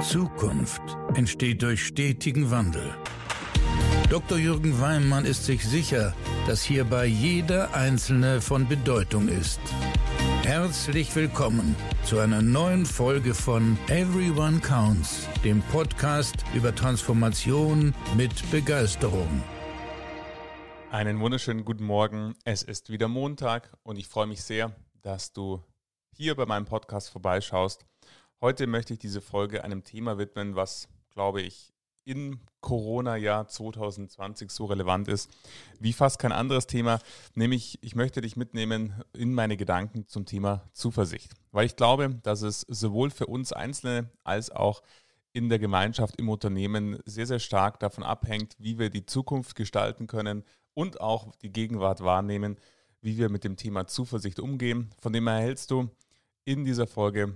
Zukunft entsteht durch stetigen Wandel. Dr. Jürgen Weimann ist sich sicher, dass hierbei jeder Einzelne von Bedeutung ist. Herzlich willkommen zu einer neuen Folge von Everyone Counts, dem Podcast über Transformation mit Begeisterung. Einen wunderschönen guten Morgen. Es ist wieder Montag und ich freue mich sehr, dass du hier bei meinem Podcast vorbeischaust. Heute möchte ich diese Folge einem Thema widmen, was, glaube ich, im Corona-Jahr 2020 so relevant ist wie fast kein anderes Thema, nämlich ich möchte dich mitnehmen in meine Gedanken zum Thema Zuversicht, weil ich glaube, dass es sowohl für uns Einzelne als auch in der Gemeinschaft, im Unternehmen sehr, sehr stark davon abhängt, wie wir die Zukunft gestalten können und auch die Gegenwart wahrnehmen, wie wir mit dem Thema Zuversicht umgehen. Von dem erhältst du in dieser Folge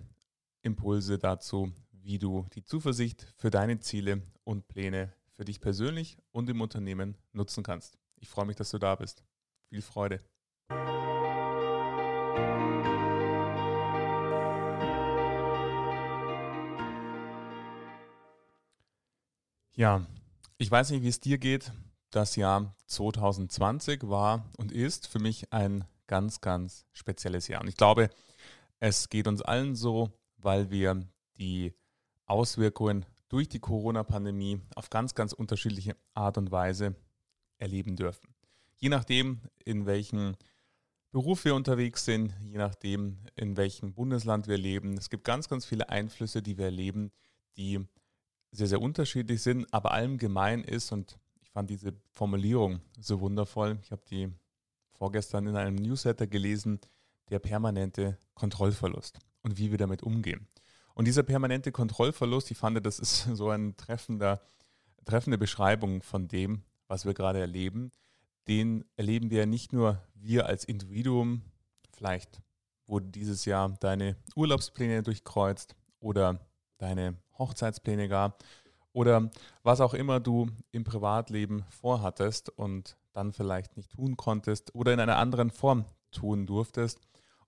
Impulse dazu, wie du die Zuversicht für deine Ziele und Pläne für dich persönlich und im Unternehmen nutzen kannst. Ich freue mich, dass du da bist. Viel Freude. Ja, ich weiß nicht, wie es dir geht. Das Jahr 2020 war und ist für mich ein ganz, ganz spezielles Jahr. Und ich glaube, es geht uns allen so, weil wir die Auswirkungen durch die Corona-Pandemie auf ganz, ganz unterschiedliche Art und Weise erleben dürfen. Je nachdem, in welchem Beruf wir unterwegs sind, je nachdem, in welchem Bundesland wir leben. Es gibt ganz, ganz viele Einflüsse, die wir erleben, die sehr, sehr unterschiedlich sind, aber allem gemein ist, und ich fand diese Formulierung so wundervoll, ich habe die vorgestern in einem Newsletter gelesen, der permanente Kontrollverlust und wie wir damit umgehen. Und dieser permanente Kontrollverlust, ich fand, das ist so eine treffende Beschreibung von dem, was wir gerade erleben. Den erleben wir nicht nur wir als Individuum, vielleicht wurde dieses Jahr deine Urlaubspläne durchkreuzt oder deine Hochzeitspläne gab oder was auch immer du im Privatleben vorhattest und dann vielleicht nicht tun konntest oder in einer anderen Form tun durftest.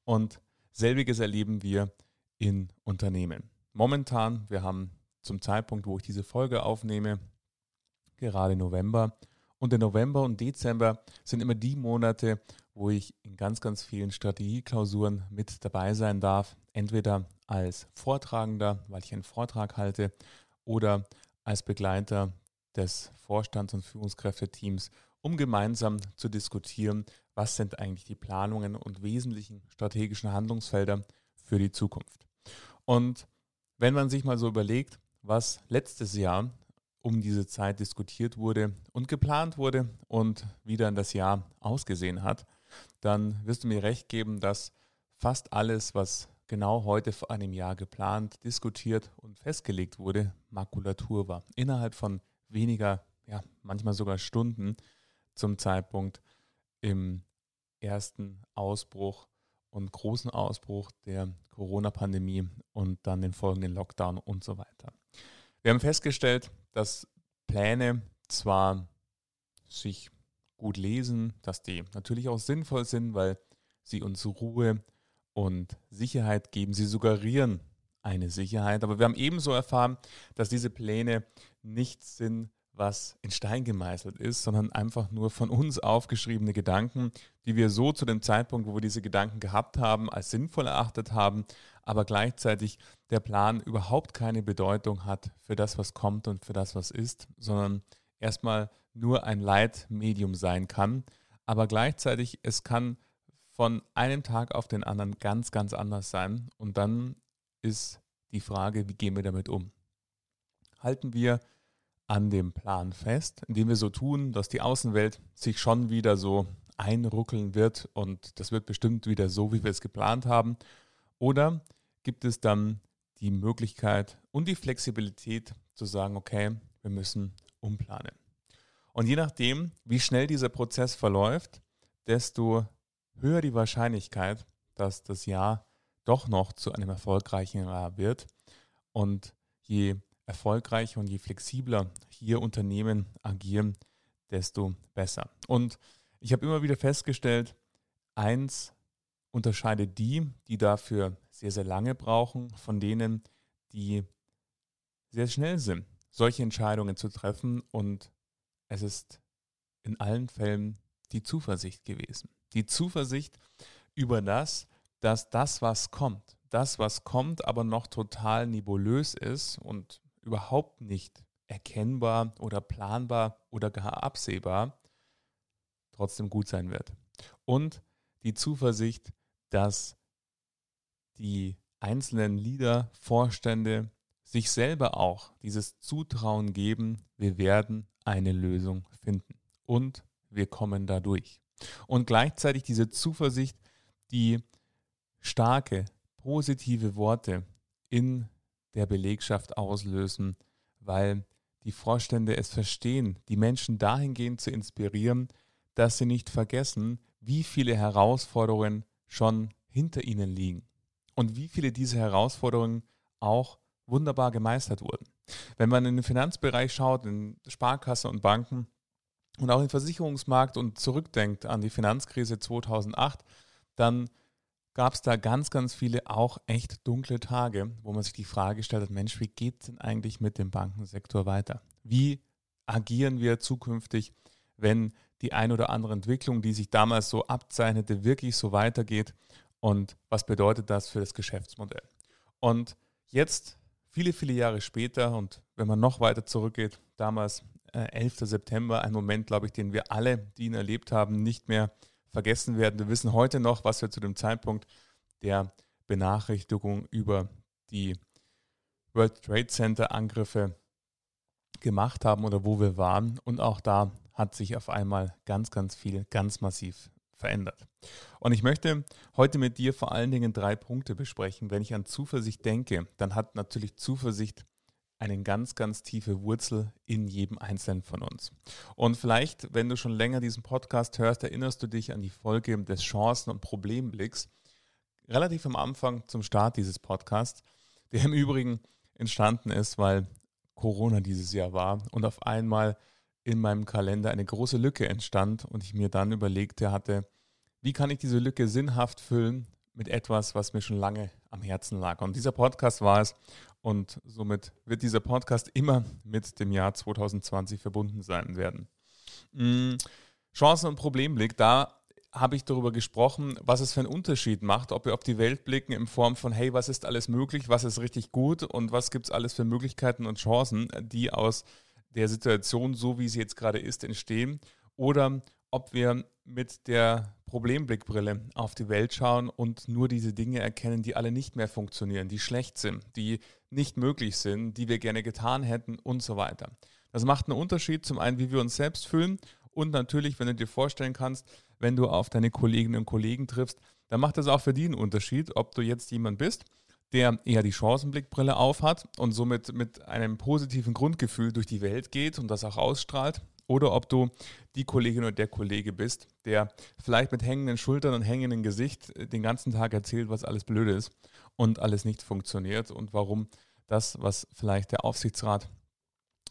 Und selbiges erleben wir in Unternehmen. Momentan, wir haben zum Zeitpunkt, wo ich diese Folge aufnehme, gerade November. Und der November und Dezember sind immer die Monate, wo ich in ganz, ganz vielen Strategieklausuren mit dabei sein darf. Entweder als Vortragender, weil ich einen Vortrag halte, oder als Begleiter des Vorstands- und Führungskräfteteams, um gemeinsam zu diskutieren, was sind eigentlich die Planungen und wesentlichen strategischen Handlungsfelder für die Zukunft. Und wenn man sich mal so überlegt, was letztes Jahr um diese Zeit diskutiert wurde und geplant wurde und wie dann das Jahr ausgesehen hat, dann wirst du mir recht geben, dass fast alles, was genau heute vor einem Jahr geplant, diskutiert und festgelegt wurde, Makulatur war. Innerhalb von weniger, ja, manchmal sogar Stunden zum Zeitpunkt im ersten Ausbruch und großen Ausbruch der Corona-Pandemie und dann den folgenden Lockdown und so weiter. Wir haben festgestellt, dass Pläne zwar sich gut lesen, dass die natürlich auch sinnvoll sind, weil sie uns Ruhe und Sicherheit geben. Sie suggerieren eine Sicherheit. Aber wir haben ebenso erfahren, dass diese Pläne nichts sind, was in Stein gemeißelt ist, sondern einfach nur von uns aufgeschriebene Gedanken, die wir so zu dem Zeitpunkt, wo wir diese Gedanken gehabt haben, als sinnvoll erachtet haben, aber gleichzeitig der Plan überhaupt keine Bedeutung hat für das, was kommt und für das, was ist, sondern erstmal nur ein Leitmedium sein kann, aber gleichzeitig es kann von einem Tag auf den anderen ganz, ganz anders sein und dann ist die Frage, wie gehen wir damit um? Halten wir an dem Plan fest, indem wir so tun, dass die Außenwelt sich schon wieder so einruckeln wird und das wird bestimmt wieder so, wie wir es geplant haben? Oder gibt es dann die Möglichkeit und die Flexibilität zu sagen, okay, wir müssen umplanen. Und je nachdem, wie schnell dieser Prozess verläuft, desto höher die Wahrscheinlichkeit, dass das Jahr doch noch zu einem erfolgreichen Jahr wird. Und je erfolgreicher und je flexibler hier Unternehmen agieren, desto besser. Und ich habe immer wieder festgestellt, eins unterscheidet die, die dafür sehr, sehr lange brauchen, von denen, die sehr schnell sind, solche Entscheidungen zu treffen und es ist in allen Fällen die Zuversicht gewesen. Die Zuversicht über das, dass das, was kommt, das, was kommt, aber noch total nebulös ist und überhaupt nicht erkennbar oder planbar oder gar absehbar, trotzdem gut sein wird. Und die Zuversicht, dass die einzelnen Lieder, Vorstände sich selber auch dieses Zutrauen geben, wir werden eine Lösung finden und wir kommen da durch. Und gleichzeitig diese Zuversicht, die starke, positive Worte in der Belegschaft auslösen, weil die Vorstände es verstehen, die Menschen dahingehend zu inspirieren, dass sie nicht vergessen, wie viele Herausforderungen schon hinter ihnen liegen und wie viele dieser Herausforderungen auch wunderbar gemeistert wurden. Wenn man in den Finanzbereich schaut, in Sparkasse und Banken und auch im Versicherungsmarkt und zurückdenkt an die Finanzkrise 2008, dann gab es da ganz, ganz viele auch echt dunkle Tage, wo man sich die Frage gestellt hat, Mensch, wie geht es denn eigentlich mit dem Bankensektor weiter? Wie agieren wir zukünftig, wenn die ein oder andere Entwicklung, die sich damals so abzeichnete, wirklich so weitergeht? Und was bedeutet das für das Geschäftsmodell? Und jetzt, viele, viele Jahre später, und wenn man noch weiter zurückgeht, damals äh, 11. September, ein Moment, glaube ich, den wir alle, die ihn erlebt haben, nicht mehr vergessen werden. Wir wissen heute noch, was wir zu dem Zeitpunkt der Benachrichtigung über die World Trade Center Angriffe gemacht haben oder wo wir waren. Und auch da hat sich auf einmal ganz, ganz viel, ganz massiv verändert. Und ich möchte heute mit dir vor allen Dingen drei Punkte besprechen. Wenn ich an Zuversicht denke, dann hat natürlich Zuversicht eine ganz, ganz tiefe Wurzel in jedem Einzelnen von uns. Und vielleicht, wenn du schon länger diesen Podcast hörst, erinnerst du dich an die Folge des Chancen- und Problemblicks, relativ am Anfang zum Start dieses Podcasts, der im Übrigen entstanden ist, weil Corona dieses Jahr war und auf einmal in meinem Kalender eine große Lücke entstand und ich mir dann überlegte hatte, wie kann ich diese Lücke sinnhaft füllen mit etwas, was mir schon lange am Herzen lag. Und dieser Podcast war es. Und somit wird dieser Podcast immer mit dem Jahr 2020 verbunden sein werden. Hm, Chancen und Problemblick, da habe ich darüber gesprochen, was es für einen Unterschied macht, ob wir auf die Welt blicken in Form von, hey, was ist alles möglich, was ist richtig gut und was gibt es alles für Möglichkeiten und Chancen, die aus der Situation, so wie sie jetzt gerade ist, entstehen. Oder ob wir mit der Problemblickbrille auf die Welt schauen und nur diese Dinge erkennen, die alle nicht mehr funktionieren, die schlecht sind, die nicht möglich sind, die wir gerne getan hätten und so weiter. Das macht einen Unterschied zum einen, wie wir uns selbst fühlen und natürlich, wenn du dir vorstellen kannst, wenn du auf deine Kolleginnen und Kollegen triffst, dann macht das auch für die einen Unterschied, ob du jetzt jemand bist, der eher die Chancenblickbrille aufhat und somit mit einem positiven Grundgefühl durch die Welt geht und das auch ausstrahlt oder ob du die Kollegin oder der Kollege bist, der vielleicht mit hängenden Schultern und hängendem Gesicht den ganzen Tag erzählt, was alles blöd ist und alles nicht funktioniert und warum das, was vielleicht der Aufsichtsrat,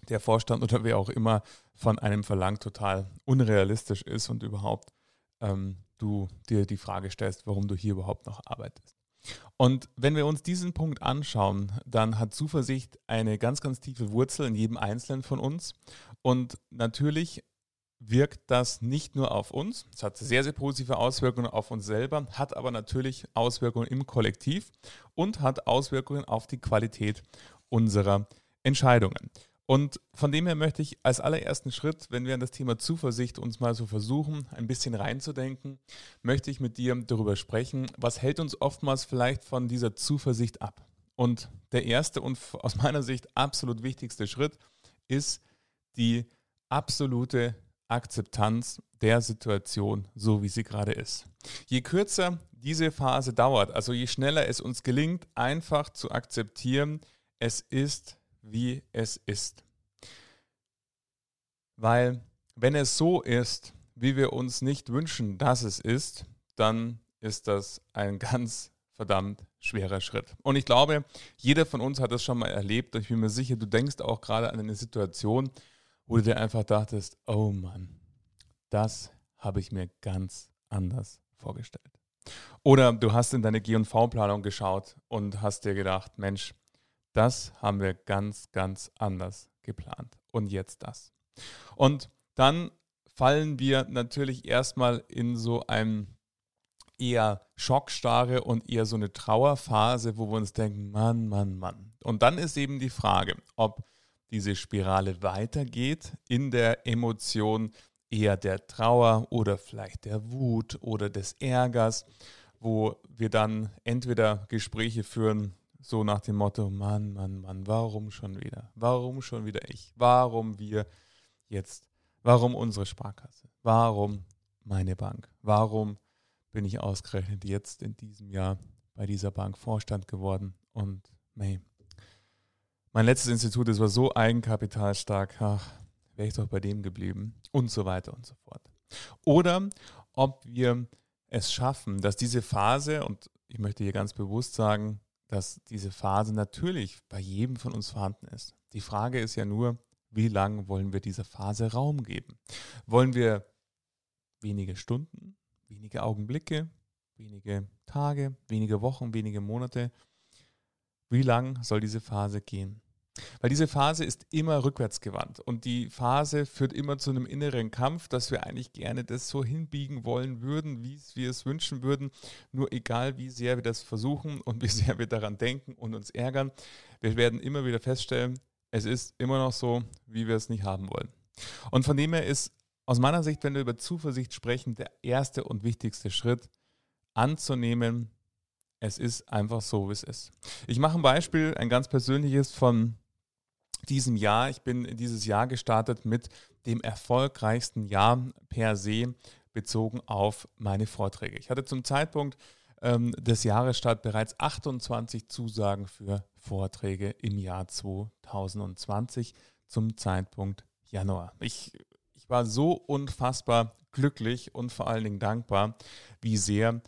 der Vorstand oder wer auch immer von einem verlangt, total unrealistisch ist und überhaupt ähm, du dir die Frage stellst, warum du hier überhaupt noch arbeitest. Und wenn wir uns diesen Punkt anschauen, dann hat Zuversicht eine ganz, ganz tiefe Wurzel in jedem Einzelnen von uns. Und natürlich wirkt das nicht nur auf uns, es hat sehr, sehr positive Auswirkungen auf uns selber, hat aber natürlich Auswirkungen im Kollektiv und hat Auswirkungen auf die Qualität unserer Entscheidungen. Und von dem her möchte ich als allerersten Schritt, wenn wir an das Thema Zuversicht uns mal so versuchen, ein bisschen reinzudenken, möchte ich mit dir darüber sprechen, was hält uns oftmals vielleicht von dieser Zuversicht ab. Und der erste und aus meiner Sicht absolut wichtigste Schritt ist die absolute Akzeptanz der Situation, so wie sie gerade ist. Je kürzer diese Phase dauert, also je schneller es uns gelingt, einfach zu akzeptieren, es ist wie es ist. Weil wenn es so ist, wie wir uns nicht wünschen, dass es ist, dann ist das ein ganz verdammt schwerer Schritt. Und ich glaube, jeder von uns hat das schon mal erlebt. Ich bin mir sicher, du denkst auch gerade an eine Situation, wo du dir einfach dachtest, oh Mann, das habe ich mir ganz anders vorgestellt. Oder du hast in deine G&V-Planung geschaut und hast dir gedacht, Mensch, Das haben wir ganz, ganz anders geplant. Und jetzt das. Und dann fallen wir natürlich erstmal in so ein eher Schockstarre und eher so eine Trauerphase, wo wir uns denken, Mann, Mann, Mann. Und dann ist eben die Frage, ob diese Spirale weitergeht in der Emotion eher der Trauer oder vielleicht der Wut oder des Ärgers, wo wir dann entweder Gespräche führen, so nach dem Motto, Mann, Mann, Mann, warum schon wieder? Warum schon wieder ich? Warum wir jetzt? Warum unsere Sparkasse? Warum meine Bank? Warum bin ich ausgerechnet jetzt in diesem Jahr bei dieser Bank Vorstand geworden. Und hey, mein letztes Institut, das war so eigenkapitalstark, ach, wäre ich doch bei dem geblieben und so weiter und so fort. Oder ob wir es schaffen, dass diese Phase, und ich möchte hier ganz bewusst sagen, dass diese Phase natürlich bei jedem von uns vorhanden ist. Die Frage ist ja nur, wie lange wollen wir dieser Phase Raum geben? Wollen wir wenige Stunden? wenige Augenblicke, wenige Tage, wenige Wochen, wenige Monate. Wie lang soll diese Phase gehen? Weil diese Phase ist immer rückwärtsgewandt und die Phase führt immer zu einem inneren Kampf, dass wir eigentlich gerne das so hinbiegen wollen würden, wie wir es wünschen würden. Nur egal, wie sehr wir das versuchen und wie sehr wir daran denken und uns ärgern, wir werden immer wieder feststellen, es ist immer noch so, wie wir es nicht haben wollen. Und von dem her ist aus meiner Sicht, wenn wir über Zuversicht sprechen, der erste und wichtigste Schritt anzunehmen, es ist einfach so, wie es ist. Ich mache ein Beispiel, ein ganz persönliches von diesem Jahr. Ich bin dieses Jahr gestartet mit dem erfolgreichsten Jahr per se bezogen auf meine Vorträge. Ich hatte zum Zeitpunkt ähm, des Jahresstarts bereits 28 Zusagen für Vorträge im Jahr 2020 zum Zeitpunkt Januar. Ich ich war so unfassbar glücklich und vor allen Dingen dankbar, wie sehr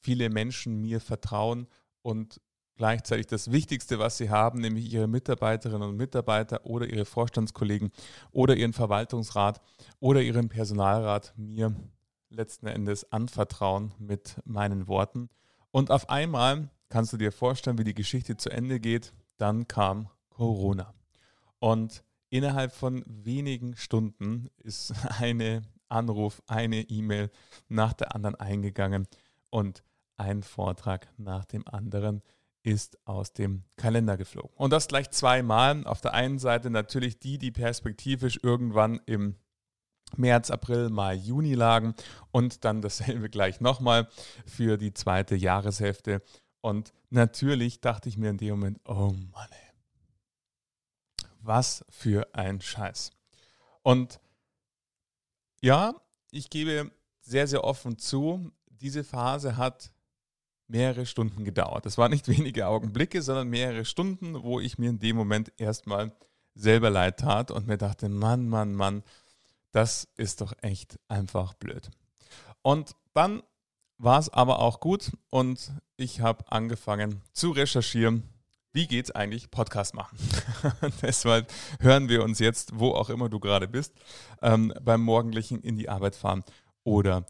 viele Menschen mir vertrauen und gleichzeitig das Wichtigste, was sie haben, nämlich ihre Mitarbeiterinnen und Mitarbeiter oder ihre Vorstandskollegen oder ihren Verwaltungsrat oder ihren Personalrat mir letzten Endes anvertrauen mit meinen Worten. Und auf einmal kannst du dir vorstellen, wie die Geschichte zu Ende geht. Dann kam Corona. Und Innerhalb von wenigen Stunden ist eine Anruf, eine E-Mail nach der anderen eingegangen und ein Vortrag nach dem anderen ist aus dem Kalender geflogen. Und das gleich zweimal. Auf der einen Seite natürlich die, die perspektivisch irgendwann im März, April, Mai, Juni lagen und dann dasselbe gleich nochmal für die zweite Jahreshälfte. Und natürlich dachte ich mir in dem Moment, oh Mann, ey, was für ein Scheiß. Und ja, ich gebe sehr, sehr offen zu, diese Phase hat mehrere Stunden gedauert. Das waren nicht wenige Augenblicke, sondern mehrere Stunden, wo ich mir in dem Moment erstmal selber leid tat und mir dachte, Mann, Mann, Mann, das ist doch echt einfach blöd. Und dann war es aber auch gut und ich habe angefangen zu recherchieren wie geht's eigentlich Podcast machen? Deshalb hören wir uns jetzt, wo auch immer du gerade bist, ähm, beim morgendlichen in die Arbeit fahren oder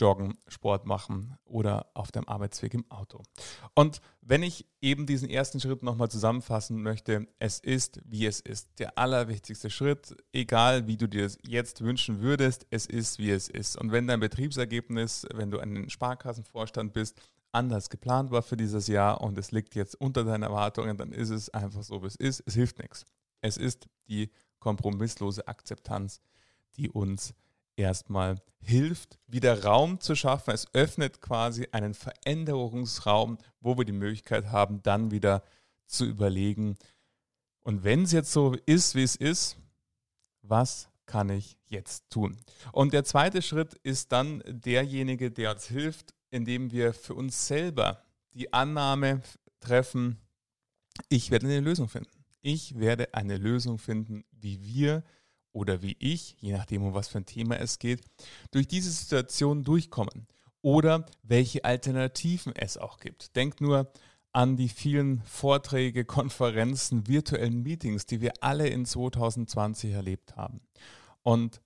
joggen, Sport machen oder auf deinem Arbeitsweg im Auto. Und wenn ich eben diesen ersten Schritt nochmal zusammenfassen möchte, es ist, wie es ist. Der allerwichtigste Schritt, egal wie du dir es jetzt wünschen würdest, es ist, wie es ist. Und wenn dein Betriebsergebnis, wenn du ein Sparkassenvorstand bist, anders geplant war für dieses Jahr und es liegt jetzt unter deinen Erwartungen, dann ist es einfach so, wie es ist. Es hilft nichts. Es ist die kompromisslose Akzeptanz, die uns erstmal hilft, wieder Raum zu schaffen. Es öffnet quasi einen Veränderungsraum, wo wir die Möglichkeit haben, dann wieder zu überlegen, und wenn es jetzt so ist, wie es ist, was kann ich jetzt tun? Und der zweite Schritt ist dann derjenige, der uns hilft, indem wir für uns selber die Annahme treffen, ich werde eine Lösung finden. Ich werde eine Lösung finden, wie wir oder wie ich, je nachdem, um was für ein Thema es geht, durch diese Situation durchkommen oder welche Alternativen es auch gibt. Denkt nur an die vielen Vorträge, Konferenzen, virtuellen Meetings, die wir alle in 2020 erlebt haben. Und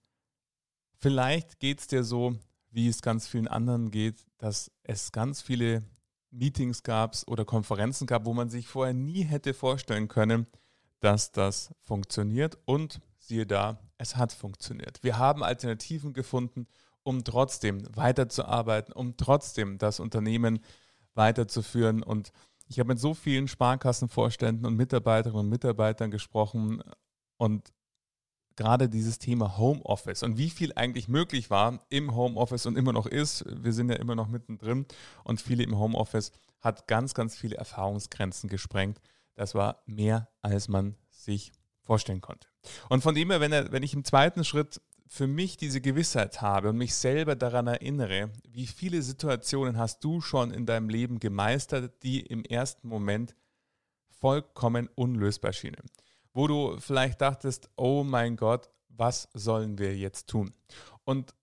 vielleicht geht es dir so, wie es ganz vielen anderen geht, dass es ganz viele Meetings gab oder Konferenzen gab, wo man sich vorher nie hätte vorstellen können, dass das funktioniert. Und siehe da, es hat funktioniert. Wir haben Alternativen gefunden, um trotzdem weiterzuarbeiten, um trotzdem das Unternehmen weiterzuführen. Und ich habe mit so vielen Sparkassenvorständen und Mitarbeiterinnen und Mitarbeitern gesprochen und gerade dieses Thema Homeoffice und wie viel eigentlich möglich war im Homeoffice und immer noch ist. Wir sind ja immer noch mittendrin und viele im Homeoffice hat ganz, ganz viele Erfahrungsgrenzen gesprengt. Das war mehr, als man sich vorstellen konnte. Und von dem her, wenn, er, wenn ich im zweiten Schritt für mich diese Gewissheit habe und mich selber daran erinnere, wie viele Situationen hast du schon in deinem Leben gemeistert, die im ersten Moment vollkommen unlösbar schienen wo du vielleicht dachtest, oh mein Gott, was sollen wir jetzt tun? Und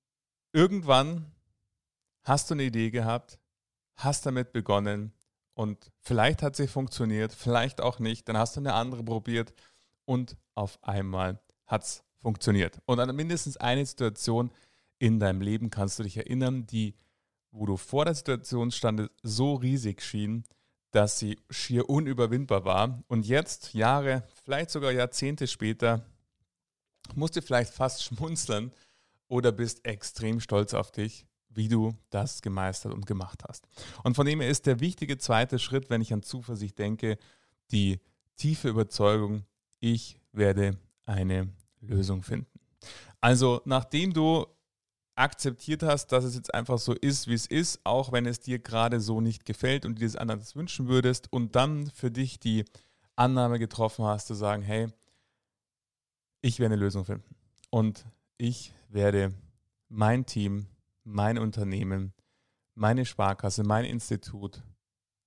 irgendwann hast du eine Idee gehabt, hast damit begonnen und vielleicht hat sie funktioniert, vielleicht auch nicht, dann hast du eine andere probiert und auf einmal hat es funktioniert. Und an mindestens eine Situation in deinem Leben kannst du dich erinnern, die, wo du vor der Situation standest, so riesig schien, dass sie schier unüberwindbar war. Und jetzt, Jahre, vielleicht sogar Jahrzehnte später, musst du vielleicht fast schmunzeln oder bist extrem stolz auf dich, wie du das gemeistert und gemacht hast. Und von dem her ist der wichtige zweite Schritt, wenn ich an Zuversicht denke, die tiefe Überzeugung, ich werde eine Lösung finden. Also nachdem du akzeptiert hast, dass es jetzt einfach so ist, wie es ist, auch wenn es dir gerade so nicht gefällt und dir das anders wünschen würdest und dann für dich die Annahme getroffen hast, zu sagen, hey, ich werde eine Lösung finden und ich werde mein Team, mein Unternehmen, meine Sparkasse, mein Institut,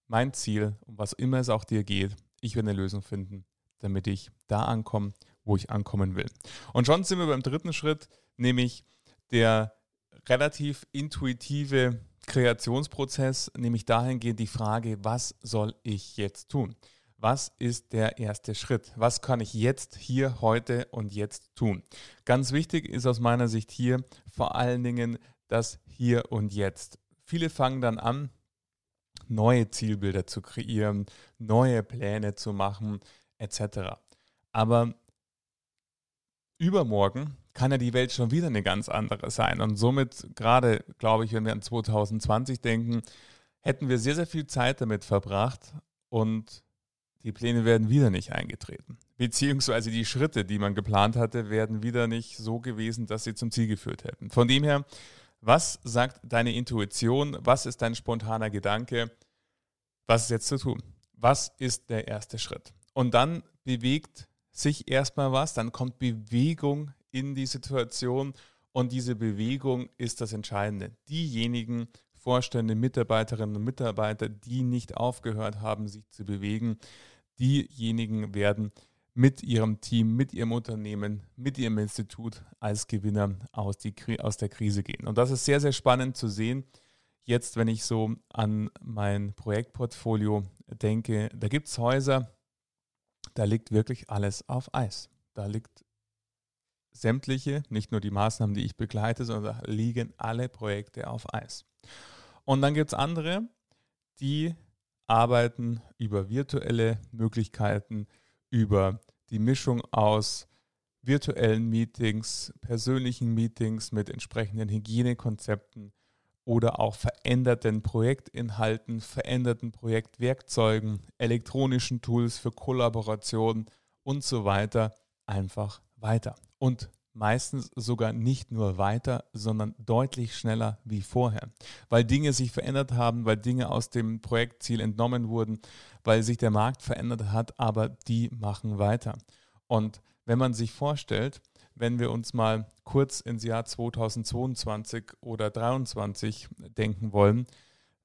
mein Ziel, um was immer es auch dir geht, ich werde eine Lösung finden, damit ich da ankomme, wo ich ankommen will. Und schon sind wir beim dritten Schritt, nämlich der relativ intuitive Kreationsprozess, nämlich dahingehend die Frage, was soll ich jetzt tun? Was ist der erste Schritt? Was kann ich jetzt, hier, heute und jetzt tun? Ganz wichtig ist aus meiner Sicht hier vor allen Dingen das Hier und Jetzt. Viele fangen dann an, neue Zielbilder zu kreieren, neue Pläne zu machen, etc. Aber übermorgen kann ja die Welt schon wieder eine ganz andere sein. Und somit, gerade glaube ich, wenn wir an 2020 denken, hätten wir sehr, sehr viel Zeit damit verbracht und die Pläne werden wieder nicht eingetreten. Beziehungsweise die Schritte, die man geplant hatte, werden wieder nicht so gewesen, dass sie zum Ziel geführt hätten. Von dem her, was sagt deine Intuition? Was ist dein spontaner Gedanke? Was ist jetzt zu tun? Was ist der erste Schritt? Und dann bewegt sich erstmal was, dann kommt Bewegung in die Situation und diese Bewegung ist das Entscheidende. Diejenigen Vorstände, Mitarbeiterinnen und Mitarbeiter, die nicht aufgehört haben, sich zu bewegen, diejenigen werden mit ihrem Team, mit ihrem Unternehmen, mit ihrem Institut als Gewinner aus, die, aus der Krise gehen. Und das ist sehr, sehr spannend zu sehen. Jetzt, wenn ich so an mein Projektportfolio denke, da gibt es Häuser, da liegt wirklich alles auf Eis. Da liegt sämtliche, nicht nur die Maßnahmen, die ich begleite, sondern da liegen alle Projekte auf Eis. Und dann gibt es andere, die arbeiten über virtuelle Möglichkeiten, über die Mischung aus virtuellen Meetings, persönlichen Meetings mit entsprechenden Hygienekonzepten oder auch veränderten Projektinhalten, veränderten Projektwerkzeugen, elektronischen Tools für Kollaboration und so weiter einfach weiter und meistens sogar nicht nur weiter, sondern deutlich schneller wie vorher, weil Dinge sich verändert haben, weil Dinge aus dem Projektziel entnommen wurden, weil sich der Markt verändert hat, aber die machen weiter. Und wenn man sich vorstellt, wenn wir uns mal kurz ins Jahr 2022 oder 2023 denken wollen,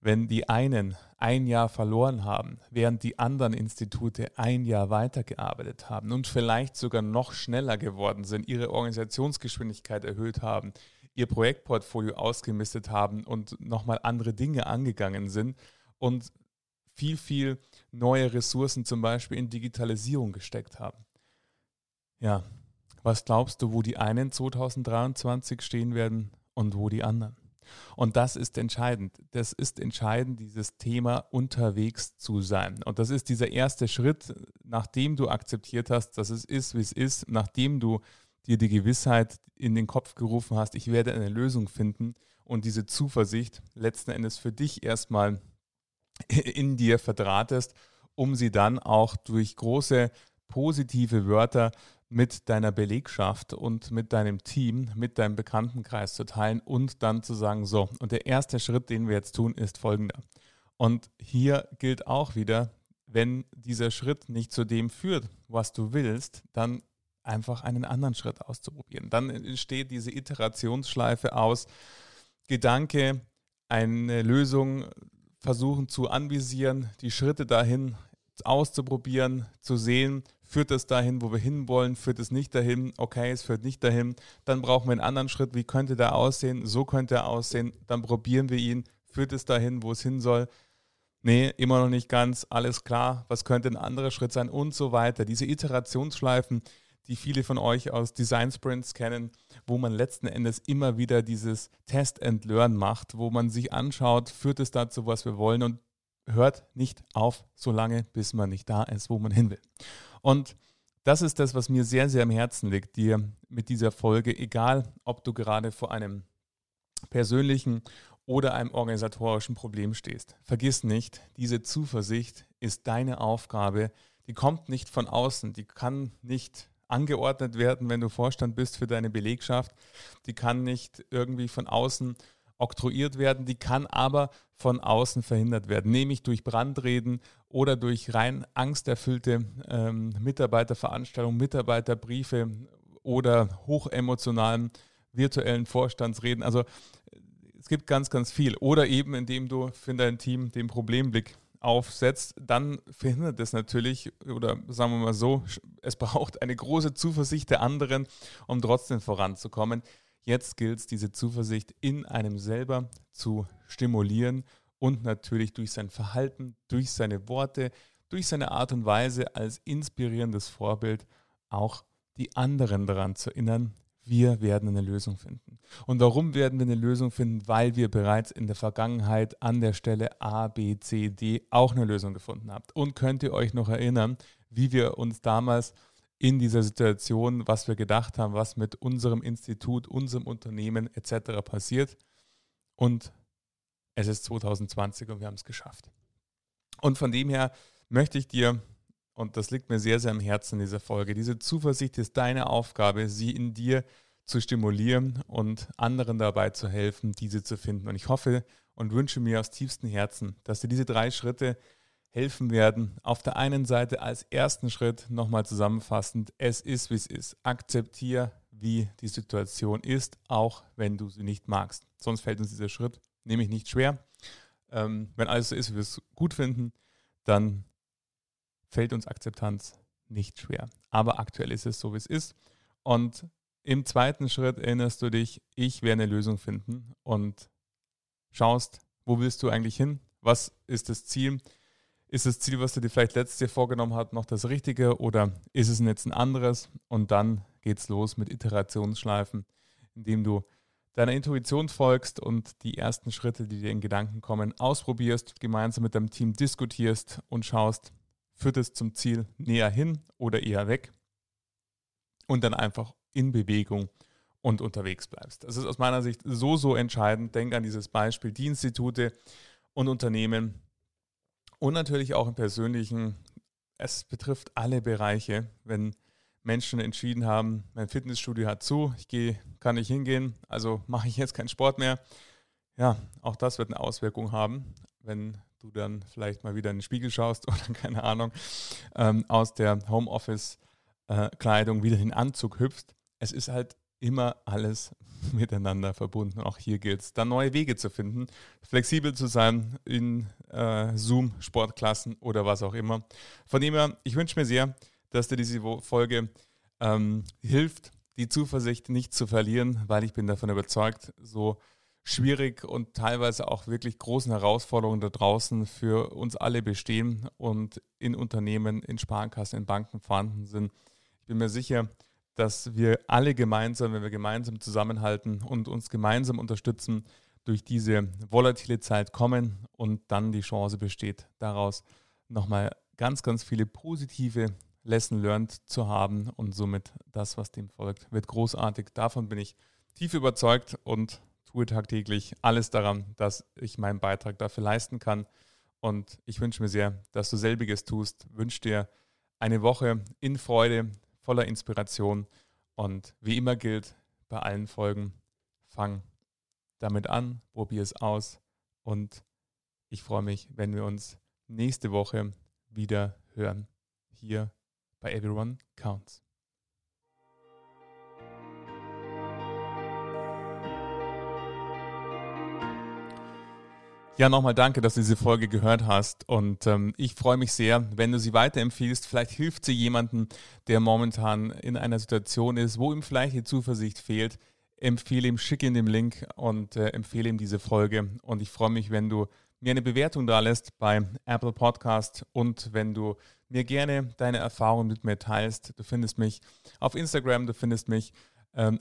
wenn die einen ein Jahr verloren haben, während die anderen Institute ein Jahr weitergearbeitet haben und vielleicht sogar noch schneller geworden sind, ihre Organisationsgeschwindigkeit erhöht haben, ihr Projektportfolio ausgemistet haben und nochmal andere Dinge angegangen sind und viel, viel neue Ressourcen zum Beispiel in Digitalisierung gesteckt haben. Ja, was glaubst du, wo die einen 2023 stehen werden und wo die anderen? Und das ist entscheidend. Das ist entscheidend, dieses Thema unterwegs zu sein. Und das ist dieser erste Schritt, nachdem du akzeptiert hast, dass es ist, wie es ist, nachdem du dir die Gewissheit in den Kopf gerufen hast, ich werde eine Lösung finden und diese Zuversicht letzten Endes für dich erstmal in dir verdrahtest, um sie dann auch durch große positive Wörter mit deiner Belegschaft und mit deinem Team, mit deinem Bekanntenkreis zu teilen und dann zu sagen, so, und der erste Schritt, den wir jetzt tun, ist folgender. Und hier gilt auch wieder, wenn dieser Schritt nicht zu dem führt, was du willst, dann einfach einen anderen Schritt auszuprobieren. Dann entsteht diese Iterationsschleife aus Gedanke, eine Lösung versuchen zu anvisieren, die Schritte dahin auszuprobieren, zu sehen, führt es dahin, wo wir hinwollen, führt es nicht dahin, okay, es führt nicht dahin, dann brauchen wir einen anderen Schritt, wie könnte der aussehen, so könnte er aussehen, dann probieren wir ihn, führt es dahin, wo es hin soll, nee, immer noch nicht ganz, alles klar, was könnte ein anderer Schritt sein und so weiter. Diese Iterationsschleifen, die viele von euch aus Design Sprints kennen, wo man letzten Endes immer wieder dieses Test and Learn macht, wo man sich anschaut, führt es dazu, was wir wollen und hört nicht auf, solange bis man nicht da ist, wo man hin will. Und das ist das, was mir sehr, sehr am Herzen liegt, dir mit dieser Folge, egal ob du gerade vor einem persönlichen oder einem organisatorischen Problem stehst. Vergiss nicht, diese Zuversicht ist deine Aufgabe, die kommt nicht von außen, die kann nicht angeordnet werden, wenn du Vorstand bist für deine Belegschaft. Die kann nicht irgendwie von außen oktroyiert werden, die kann aber von außen verhindert werden, nämlich durch Brandreden oder durch rein angsterfüllte ähm, Mitarbeiterveranstaltungen, Mitarbeiterbriefe oder hochemotionalen virtuellen Vorstandsreden. Also es gibt ganz, ganz viel. Oder eben, indem du für dein Team den Problemblick aufsetzt, dann verhindert es natürlich, oder sagen wir mal so, es braucht eine große Zuversicht der anderen, um trotzdem voranzukommen. Jetzt gilt es, diese Zuversicht in einem selber zu stimulieren und natürlich durch sein Verhalten, durch seine Worte, durch seine Art und Weise als inspirierendes Vorbild auch die anderen daran zu erinnern, wir werden eine Lösung finden. Und warum werden wir eine Lösung finden? Weil wir bereits in der Vergangenheit an der Stelle A, B, C, D auch eine Lösung gefunden haben. Und könnt ihr euch noch erinnern, wie wir uns damals in dieser Situation, was wir gedacht haben, was mit unserem Institut, unserem Unternehmen etc. passiert? Und es ist 2020 und wir haben es geschafft. Und von dem her möchte ich dir und das liegt mir sehr, sehr am Herzen in dieser Folge. Diese Zuversicht ist deine Aufgabe, sie in dir zu stimulieren und anderen dabei zu helfen, diese zu finden. Und ich hoffe und wünsche mir aus tiefstem Herzen, dass dir diese drei Schritte helfen werden. Auf der einen Seite als ersten Schritt nochmal zusammenfassend, es ist, wie es ist. Akzeptiere, wie die Situation ist, auch wenn du sie nicht magst. Sonst fällt uns dieser Schritt nämlich nicht schwer. Ähm, wenn alles so ist, wie wir es gut finden, dann fällt uns Akzeptanz nicht schwer. Aber aktuell ist es so, wie es ist. Und im zweiten Schritt erinnerst du dich, ich werde eine Lösung finden und schaust, wo willst du eigentlich hin? Was ist das Ziel? Ist das Ziel, was du dir vielleicht letztes Jahr vorgenommen hast, noch das Richtige oder ist es jetzt ein anderes? Und dann geht es los mit Iterationsschleifen, indem du deiner Intuition folgst und die ersten Schritte, die dir in Gedanken kommen, ausprobierst, gemeinsam mit deinem Team diskutierst und schaust, führt es zum Ziel näher hin oder eher weg und dann einfach in Bewegung und unterwegs bleibst. Das ist aus meiner Sicht so, so entscheidend. Denk an dieses Beispiel, die Institute und Unternehmen und natürlich auch im persönlichen. Es betrifft alle Bereiche, wenn Menschen entschieden haben, mein Fitnessstudio hat zu, ich gehe, kann nicht hingehen, also mache ich jetzt keinen Sport mehr. Ja, auch das wird eine Auswirkung haben, wenn du dann vielleicht mal wieder in den Spiegel schaust oder keine Ahnung, ähm, aus der Homeoffice-Kleidung wieder in den Anzug hüpfst. Es ist halt immer alles miteinander verbunden. Auch hier gilt es, da neue Wege zu finden, flexibel zu sein in äh, Zoom, Sportklassen oder was auch immer. Von dem her, ich wünsche mir sehr, dass dir diese Folge ähm, hilft, die Zuversicht nicht zu verlieren, weil ich bin davon überzeugt, so schwierig und teilweise auch wirklich großen Herausforderungen da draußen für uns alle bestehen und in Unternehmen, in Sparkassen, in Banken vorhanden sind. Ich bin mir sicher, dass wir alle gemeinsam, wenn wir gemeinsam zusammenhalten und uns gemeinsam unterstützen, durch diese volatile Zeit kommen und dann die Chance besteht, daraus nochmal ganz, ganz viele positive Lesson learned zu haben und somit das, was dem folgt, wird großartig. Davon bin ich tief überzeugt und tue tagtäglich alles daran, dass ich meinen Beitrag dafür leisten kann. Und ich wünsche mir sehr, dass du selbiges tust. Wünsche dir eine Woche in Freude, voller Inspiration. Und wie immer gilt bei allen Folgen, fang damit an, probier es aus. Und ich freue mich, wenn wir uns nächste Woche wieder hören. Hier bei Everyone Counts. Ja, nochmal danke, dass du diese Folge gehört hast. Und ähm, ich freue mich sehr, wenn du sie weiterempfiehlst. Vielleicht hilft sie jemandem, der momentan in einer Situation ist, wo ihm vielleicht die Zuversicht fehlt. Empfehle ihm, schicke ihm den Link und äh, empfehle ihm diese Folge. Und ich freue mich, wenn du mir eine Bewertung da lässt bei Apple Podcast und wenn du mir gerne deine Erfahrungen mit mir teilst. Du findest mich auf Instagram, du findest mich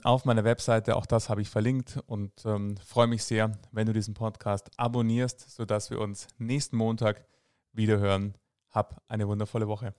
auf meiner Webseite. Auch das habe ich verlinkt und ähm, freue mich sehr, wenn du diesen Podcast abonnierst, sodass wir uns nächsten Montag wieder hören. Hab eine wundervolle Woche.